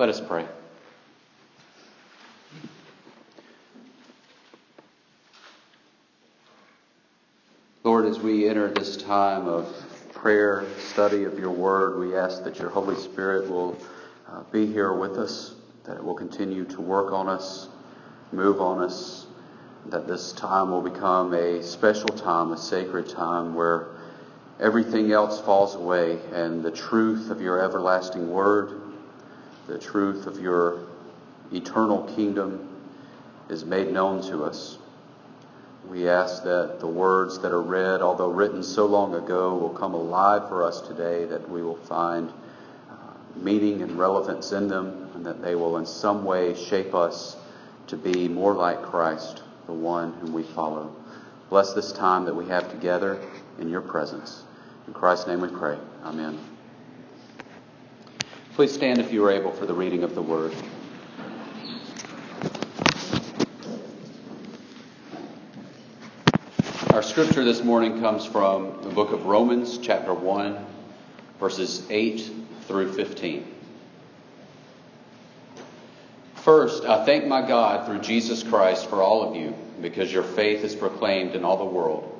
Let us pray. Lord, as we enter this time of prayer, study of your word, we ask that your Holy Spirit will uh, be here with us, that it will continue to work on us, move on us, that this time will become a special time, a sacred time where everything else falls away and the truth of your everlasting word, the truth of your eternal kingdom is made known to us. We ask that the words that are read, although written so long ago, will come alive for us today, that we will find uh, meaning and relevance in them, and that they will in some way shape us to be more like Christ, the one whom we follow. Bless this time that we have together in your presence. In Christ's name we pray. Amen. Please stand if you are able for the reading of the word. Our scripture this morning comes from the book of Romans, chapter 1, verses 8 through 15. First, I thank my God through Jesus Christ for all of you, because your faith is proclaimed in all the world.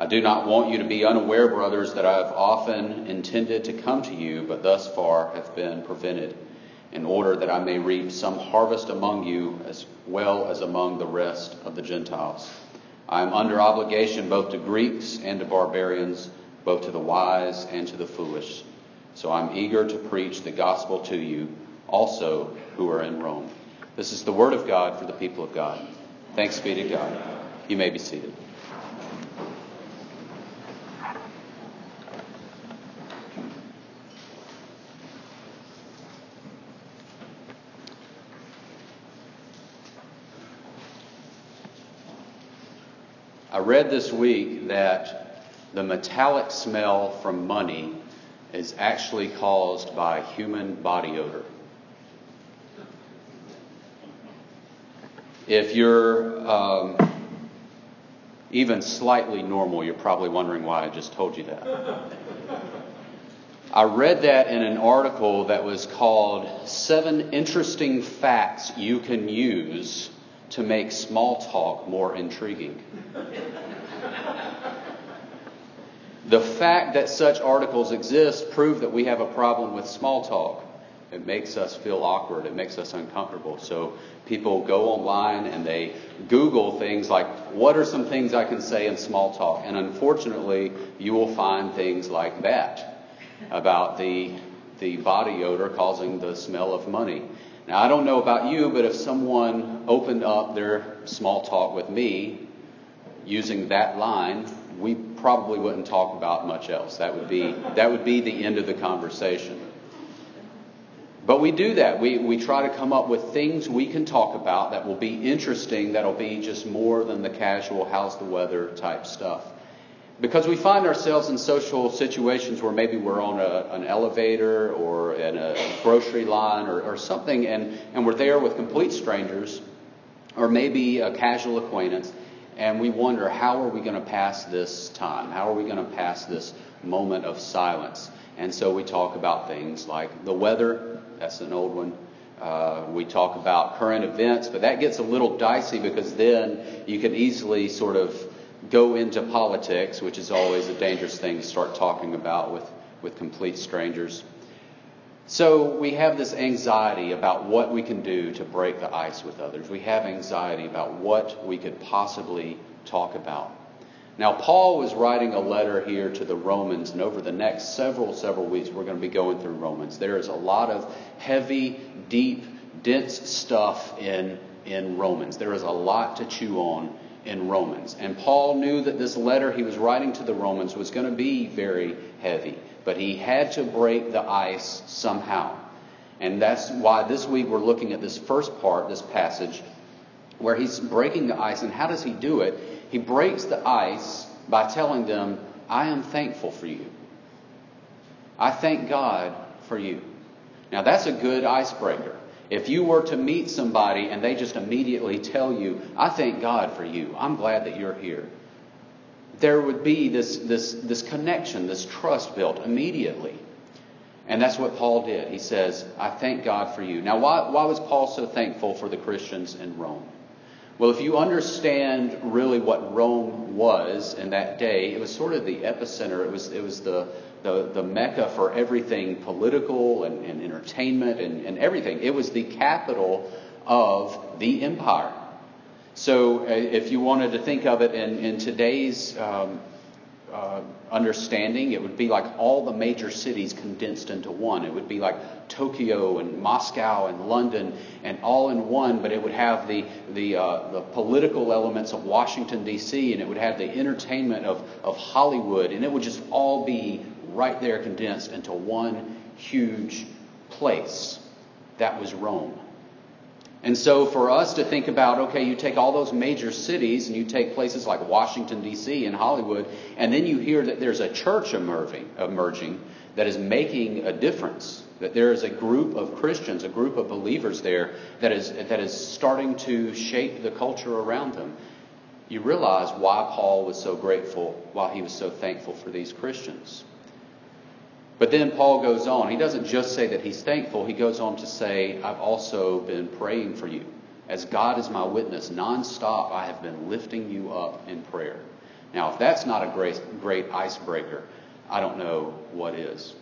I do not want you to be unaware, brothers, that I have often intended to come to you, but thus far have been prevented, in order that I may reap some harvest among you as well as among the rest of the Gentiles. I am under obligation both to Greeks and to barbarians, both to the wise and to the foolish. So I'm eager to preach the gospel to you, also who are in Rome. This is the word of God for the people of God. Thanks be to God. You may be seated. Read this week that the metallic smell from money is actually caused by human body odor. If you're um, even slightly normal, you're probably wondering why I just told you that. I read that in an article that was called Seven Interesting Facts You Can Use to Make Small Talk More Intriguing. The fact that such articles exist prove that we have a problem with small talk. It makes us feel awkward. It makes us uncomfortable. So people go online and they Google things like, what are some things I can say in small talk? And unfortunately, you will find things like that about the, the body odor causing the smell of money. Now, I don't know about you, but if someone opened up their small talk with me using that line, we probably wouldn't talk about much else. That would be, that would be the end of the conversation. But we do that. We, we try to come up with things we can talk about that will be interesting, that'll be just more than the casual, how's the weather type stuff. Because we find ourselves in social situations where maybe we're on a, an elevator or in a grocery line or, or something, and, and we're there with complete strangers, or maybe a casual acquaintance, and we wonder how are we going to pass this time? How are we going to pass this moment of silence? And so we talk about things like the weather, that's an old one. Uh, we talk about current events, but that gets a little dicey because then you can easily sort of go into politics, which is always a dangerous thing to start talking about with, with complete strangers. So we have this anxiety about what we can do to break the ice with others. We have anxiety about what we could possibly talk about. Now, Paul was writing a letter here to the Romans, and over the next several, several weeks, we're going to be going through Romans. There is a lot of heavy, deep, dense stuff in, in Romans. There is a lot to chew on in Romans. And Paul knew that this letter he was writing to the Romans was going to be very heavy, but he had to break the ice somehow. And that's why this week we're looking at this first part, this passage where he's breaking the ice. And how does he do it? He breaks the ice by telling them, I am thankful for you. I thank God for you. Now, that's a good icebreaker. If you were to meet somebody and they just immediately tell you, I thank God for you, I'm glad that you're here, there would be this, this, this connection, this trust built immediately. And that's what Paul did. He says, I thank God for you. Now, why, why was Paul so thankful for the Christians in Rome? Well, if you understand really what Rome was in that day, it was sort of the epicenter. It was, it was the, the, the mecca for everything political and, and entertainment and, and everything. It was the capital of the empire. So, uh, if you wanted to think of it in, in today's um, uh, understanding, it would be like all the major cities condensed into one. It would be like Tokyo and Moscow and London and all in one, but it would have the the, uh, the political elements of Washington D.C. and it would have the entertainment of of Hollywood, and it would just all be right there condensed into one huge place. That was Rome. And so for us to think about, okay, you take all those major cities and you take places like Washington, D.C. and Hollywood, and then you hear that there's a church emerging, emerging that is making a difference, that there is a group of Christians, a group of believers there that is, that is starting to shape the culture around them. You realize why Paul was so grateful, why he was so thankful for these Christians. But then Paul goes on. He doesn't just say that he's thankful, he goes on to say, I've also been praying for you. As God is my witness, nonstop, I have been lifting you up in prayer. Now, if that's not a great, great icebreaker, I don't know what is.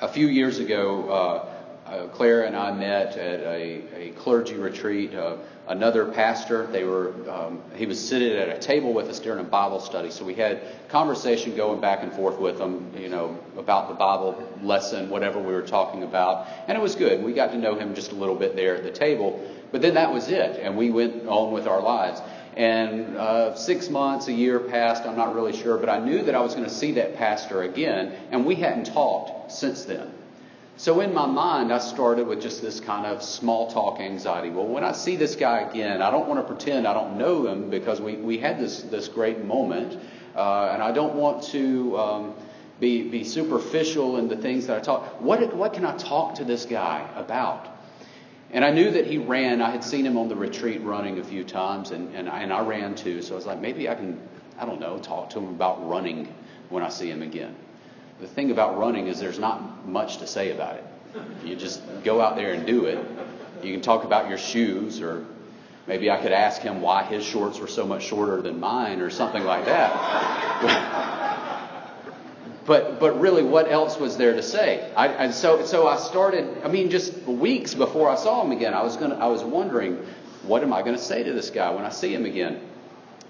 A few years ago, uh, uh, Claire and I met at a, a clergy retreat. Uh, another pastor, they were, um, he was sitting at a table with us during a Bible study. So we had conversation going back and forth with him, you know, about the Bible lesson, whatever we were talking about, and it was good. We got to know him just a little bit there at the table, but then that was it, and we went on with our lives. And uh, six months, a year passed, I'm not really sure, but I knew that I was going to see that pastor again, and we hadn't talked since then. So in my mind, I started with just this kind of small talk anxiety. Well, when I see this guy again, I don't want to pretend I don't know him because we, we had this, this great moment. Uh, and I don't want to um, be, be superficial in the things that I talk. What, what can I talk to this guy about? And I knew that he ran. I had seen him on the retreat running a few times, and, and, I, and I ran too. So I was like, maybe I can, I don't know, talk to him about running when I see him again the thing about running is there's not much to say about it. You just go out there and do it. You can talk about your shoes, or maybe I could ask him why his shorts were so much shorter than mine, or something like that. but but really, what else was there to say? I, and so so I started. I mean, just weeks before I saw him again, I was gonna. I was wondering, what am I going to say to this guy when I see him again?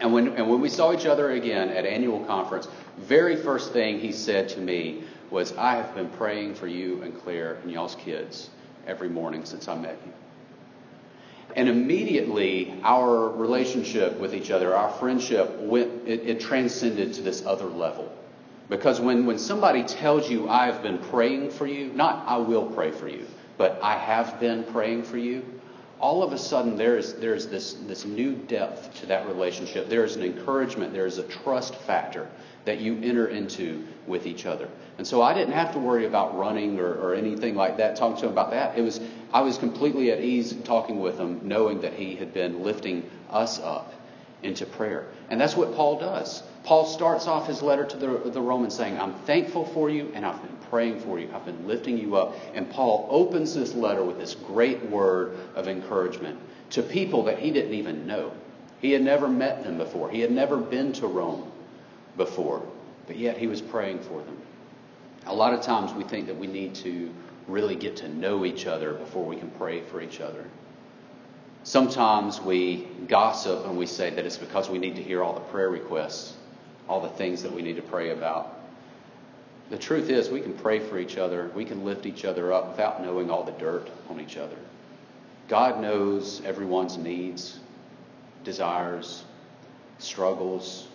And when, and when we saw each other again at annual conference, very first thing he said to me was, I have been praying for you and Claire and y'all's kids every morning since I met you. And immediately, our relationship with each other, our friendship, went, it, it transcended to this other level. Because when, when somebody tells you, I've been praying for you, not I will pray for you, but I have been praying for you, all of a sudden there's there's this this new depth to that relationship. There is an encouragement, there is a trust factor that you enter into with each other. And so I didn't have to worry about running or, or anything like that, talking to him about that. It was I was completely at ease talking with him, knowing that he had been lifting us up into prayer. And that's what Paul does. Paul starts off his letter to the, the Romans saying, I'm thankful for you and I've been praying for you. I've been lifting you up. And Paul opens this letter with this great word of encouragement to people that he didn't even know. He had never met them before, he had never been to Rome before, but yet he was praying for them. A lot of times we think that we need to really get to know each other before we can pray for each other. Sometimes we gossip and we say that it's because we need to hear all the prayer requests, all the things that we need to pray about. The truth is, we can pray for each other, we can lift each other up without knowing all the dirt on each other. God knows everyone's needs, desires, struggles,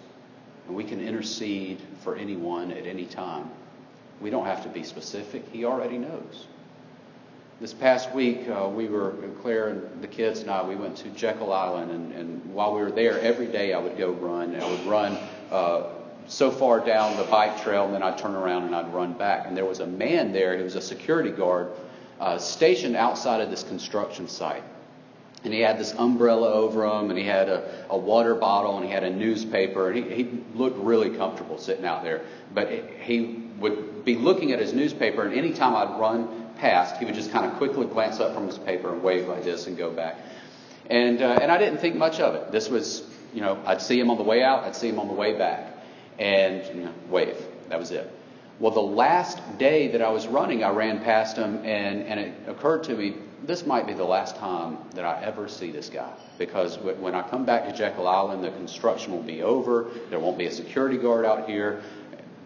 and we can intercede for anyone at any time. We don't have to be specific, He already knows. This past week, uh, we were, Claire and the kids and I, we went to Jekyll Island, and, and while we were there, every day I would go run. I would run uh, so far down the bike trail, and then I'd turn around and I'd run back. And there was a man there, he was a security guard, uh, stationed outside of this construction site. And he had this umbrella over him, and he had a, a water bottle, and he had a newspaper, and he, he looked really comfortable sitting out there. But he would be looking at his newspaper, and anytime I'd run past, he would just kind of quickly glance up from his paper and wave like this and go back. And, uh, and I didn't think much of it. This was, you know, I'd see him on the way out, I'd see him on the way back, and you know, wave. That was it. Well, the last day that I was running, I ran past him, and, and it occurred to me this might be the last time that I ever see this guy. Because when I come back to Jekyll Island, the construction will be over. There won't be a security guard out here.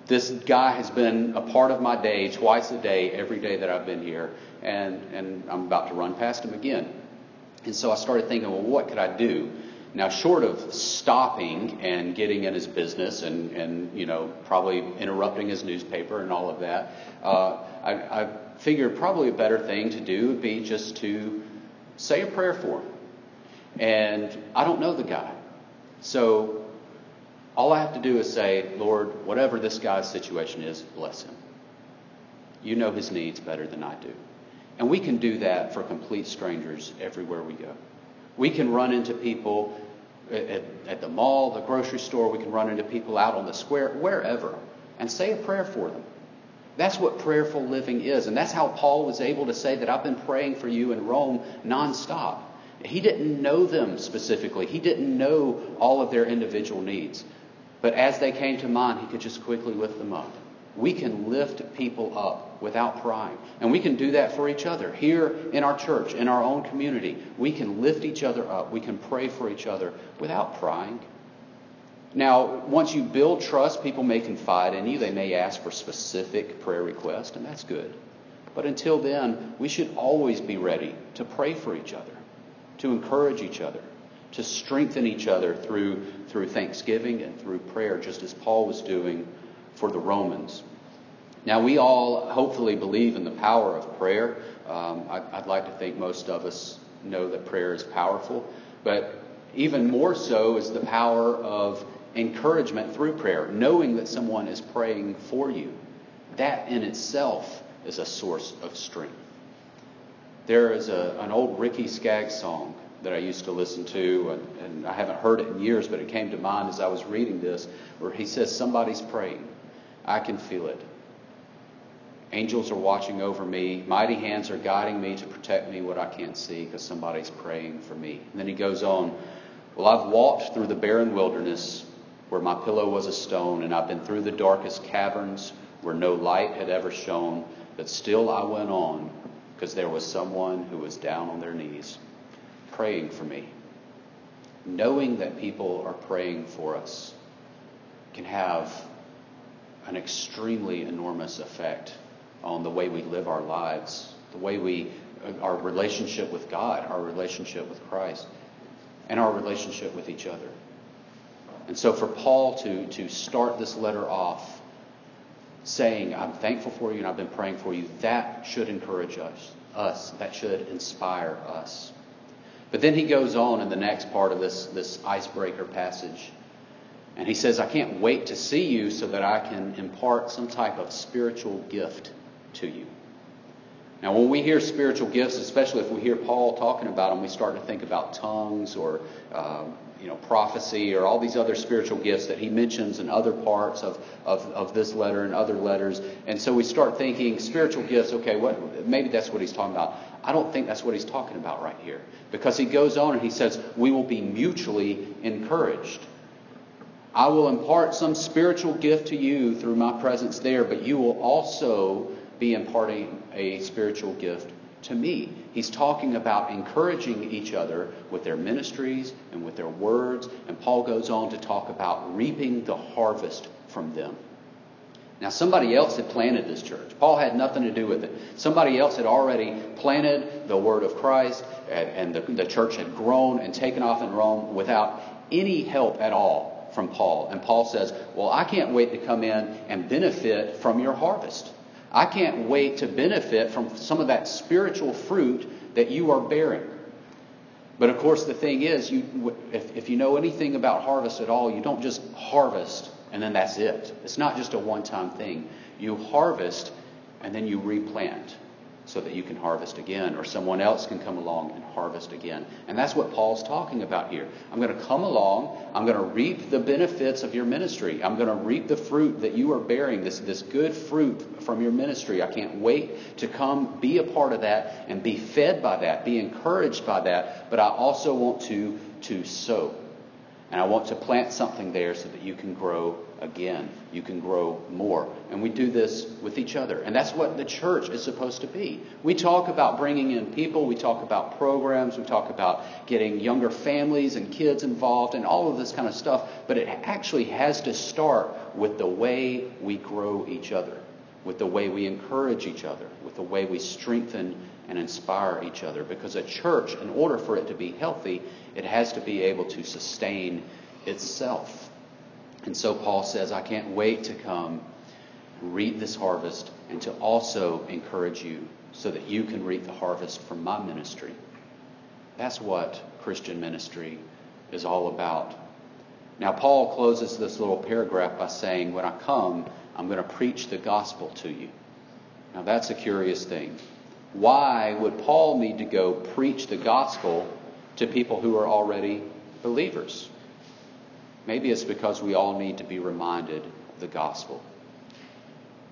This guy has been a part of my day twice a day, every day that I've been here. And, and I'm about to run past him again. And so I started thinking, well, what could I do? Now, short of stopping and getting in his business and, and you know, probably interrupting his newspaper and all of that, uh, I, I figured probably a better thing to do would be just to say a prayer for him. And I don't know the guy. So all I have to do is say, Lord, whatever this guy's situation is, bless him. You know his needs better than I do. And we can do that for complete strangers everywhere we go. We can run into people at, at, the mall, the grocery store, we can run into people out on the square, wherever, and say a prayer for them. That's what prayerful living is. And that's how Paul was able to say that I've been praying for you in Rome nonstop. He didn't know them specifically, he didn't know all of their individual needs. But as they came to mind, he could just quickly lift them up. We can lift people up without prying. And we can do that for each other. Here in our church, in our own community, we can lift each other up. We can pray for each other without prying. Now, once you build trust, people may confide in you. They may ask for specific prayer requests, and that's good. But until then, we should always be ready to pray for each other, to encourage each other, to strengthen each other through, through thanksgiving and through prayer, just as Paul was doing for the Romans. Now, we all hopefully believe in the power of prayer. Um, I, I'd like to think most of us know that prayer is powerful, but even more so is the power of encouragement through prayer, knowing that someone is praying for you. That in itself is a source of strength. There is a, an old Ricky Skaggs song that I used to listen to, and, and I haven't heard it in years, but it came to mind as I was reading this, where he says, Somebody's praying. I can feel it. Angels are watching over me. Mighty hands are guiding me to protect me what I can't see because somebody's praying for me. And then he goes on, Well, I've walked through the barren wilderness where my pillow was a stone, and I've been through the darkest caverns where no light had ever shone, but still I went on because there was someone who was down on their knees praying for me. Knowing that people are praying for us can have an extremely enormous effect on the way we live our lives, the way we, our relationship with God, our relationship with Christ, and our relationship with each other. And so for Paul to, to start this letter off saying, I'm thankful for you and I've been praying for you, that should encourage us. Us. That should inspire us. But then he goes on in the next part of this, this icebreaker passage and he says, I can't wait to see you so that I can impart some type of spiritual gift to you. Now, when we hear spiritual gifts, especially if we hear Paul talking about them, we start to think about tongues or uh, you know prophecy or all these other spiritual gifts that he mentions in other parts of, of, of this letter and other letters. And so we start thinking spiritual gifts. Okay, what? Maybe that's what he's talking about. I don't think that's what he's talking about right here because he goes on and he says we will be mutually encouraged. I will impart some spiritual gift to you through my presence there, but you will also be imparting a spiritual gift to me. He's talking about encouraging each other with their ministries and with their words, and Paul goes on to talk about reaping the harvest from them. Now, somebody else had planted this church. Paul had nothing to do with it. Somebody else had already planted the word of Christ, and, the, the church had grown and taken off in Rome without any help at all from Paul. And Paul says, Well, I can't wait to come in and benefit from your harvest. I can't wait to benefit from some of that spiritual fruit that you are bearing. But of course, the thing is, you, if, if you know anything about harvest at all, you don't just harvest and then that's it. It's not just a one time thing. You harvest and then you replant so that you can harvest again, or someone else can come along and harvest again. And that's what Paul's talking about here. I'm going to come along, I'm going to reap the benefits of your ministry. I'm going to reap the fruit that you are bearing, this, this good fruit from your ministry. I can't wait to come be a part of that and be fed by that, be encouraged by that, but I also want to, to sow. And I want to plant something there so that you can grow again. You can grow more. And we do this with each other. And that's what the church is supposed to be. We talk about bringing in people, we talk about programs, we talk about getting younger families and kids involved, and all of this kind of stuff. But it actually has to start with the way we grow each other, with the way we encourage each other, with the way we strengthen and inspire each other. Because a church, in order for it to be healthy, it has to be able to sustain itself. And so Paul says, I can't wait to come reap this harvest and to also encourage you so that you can reap the harvest from my ministry. That's what Christian ministry is all about. Now, Paul closes this little paragraph by saying, When I come, I'm going to preach the gospel to you. Now, that's a curious thing. Why would Paul need to go preach the gospel to people who are already believers? Maybe it's because we all need to be reminded of the gospel.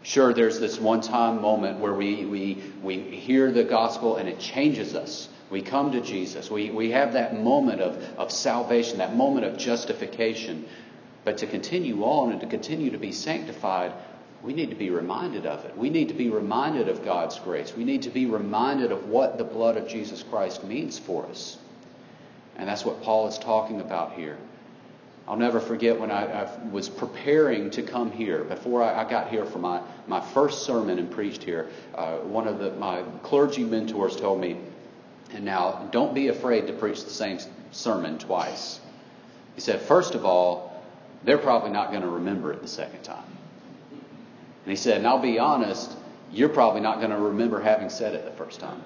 Sure, there's this one time moment where we, we, we hear the gospel and it changes us. We come to Jesus. We, we have that moment of, of salvation, that moment of justification. But to continue on and to continue to be sanctified, we need to be reminded of it. We need to be reminded of God's grace. We need to be reminded of what the blood of Jesus Christ means for us. And that's what Paul is talking about here. I'll never forget when I, I was preparing to come here, before I, I, got here for my, my first sermon and preached here, uh, one of the, my clergy mentors told me, and now don't be afraid to preach the same sermon twice. He said, first of all, they're probably not going to remember it the second time. And he said, and I'll be honest, you're probably not going to remember having said it the first time.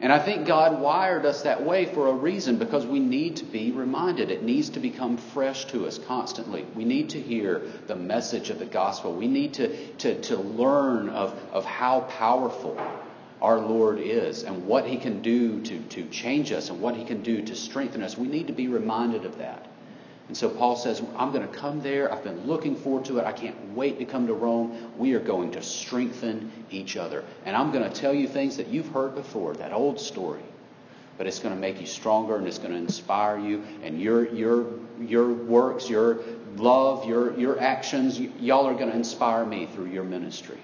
And I think God wired us that way for a reason because we need to be reminded. It needs to become fresh to us constantly. We need to hear the message of the gospel. We need to, to, to learn of, of how powerful our Lord is and what He can do to, to change us and what He can do to strengthen us. We need to be reminded of that. And so Paul says, I'm going to come there. I've been looking forward to it. I can't wait to come to Rome. We are going to strengthen each other. And I'm going to tell you things that you've heard before, that old story. But it's going to make you stronger and it's going to inspire you. And your, your, your works, your love, your, your actions, y- y'all are going to inspire me through your ministry.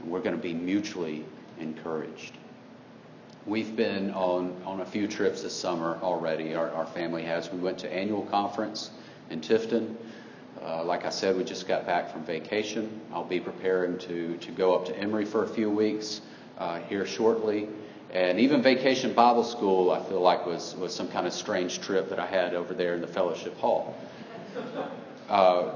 And we're going to be mutually encouraged. We've been on, on a few trips this summer already. Our, our family has. We went to annual conference in Tifton. Uh, like I said, we just got back from vacation. I'll be preparing to, to go up to Emory for a few weeks uh, here shortly. And even Vacation Bible School, I feel like was, was some kind of strange trip that I had over there in the fellowship hall. Uh,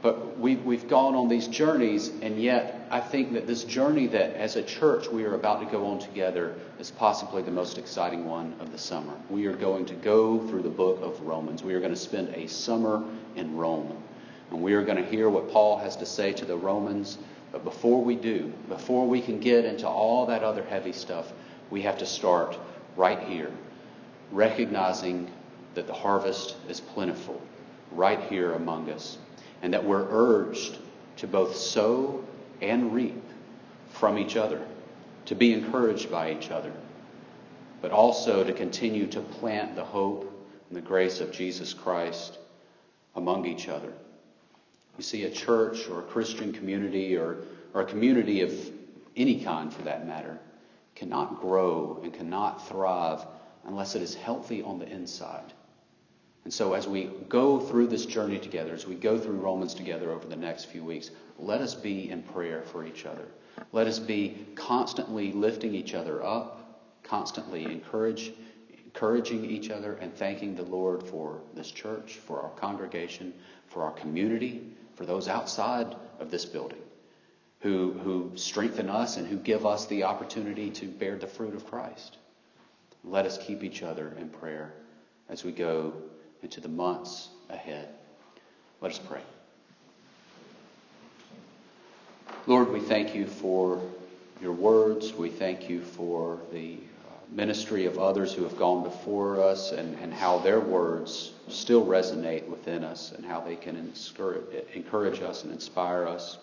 but we've, we've gone on these journeys, and yet I think that this journey that as a church we are about to go on together is possibly the most exciting one of the summer. We are going to go through the book of Romans. We are going to spend a summer in Rome. And we are going to hear what Paul has to say to the Romans. But before we do, before we can get into all that other heavy stuff, we have to start right here, recognizing that the harvest is plentiful right here among us and that we're urged to both sow and reap from each other, to be encouraged by each other, but also to continue to plant the hope and the grace of Jesus Christ among each other. You see, a church or a Christian community or, or a community of any kind for that matter cannot grow and cannot thrive unless it is healthy on the inside. And so, as we go through this journey together, as we go through Romans together over the next few weeks, let us be in prayer for each other. Let us be constantly lifting each other up, constantly encourage, encouraging each other, and thanking the Lord for this church, for our congregation, for our community, for those outside of this building. who, who strengthen us and who give us the opportunity to bear the fruit of Christ. Let us keep each other in prayer as we go into the months ahead. Let us pray. Lord, we thank you for your words. We thank you for the uh, ministry of others who have gone before us and, and how their words still resonate within us and how they can encourage us and inspire us.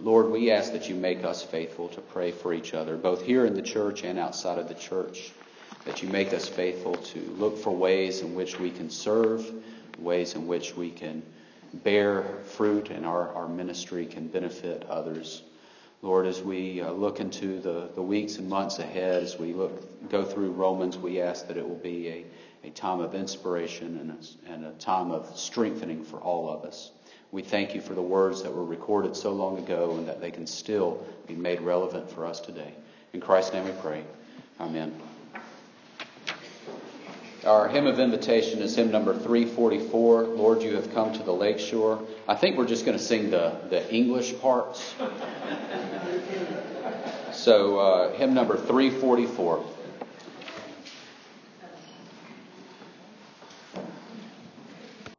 Lord, we ask that you make us faithful to pray for each other, both here in the church and outside of the church. That you make us faithful to look for ways in which we can serve, ways in which we can bear fruit and our, our ministry can benefit others. Lord, as we uh, look into the, the weeks and months ahead, as we look go through Romans, we ask that it will be a, a time of inspiration and a, and a time of strengthening for all of us. We thank you for the words that were recorded so long ago and that they can still be made relevant for us today. In Christ's name we pray. Amen. Our hymn of invitation is hymn number 344, Lord, You Have Come to the Lakeshore. I think we're just going to sing the, the English parts. So, uh, hymn number 344.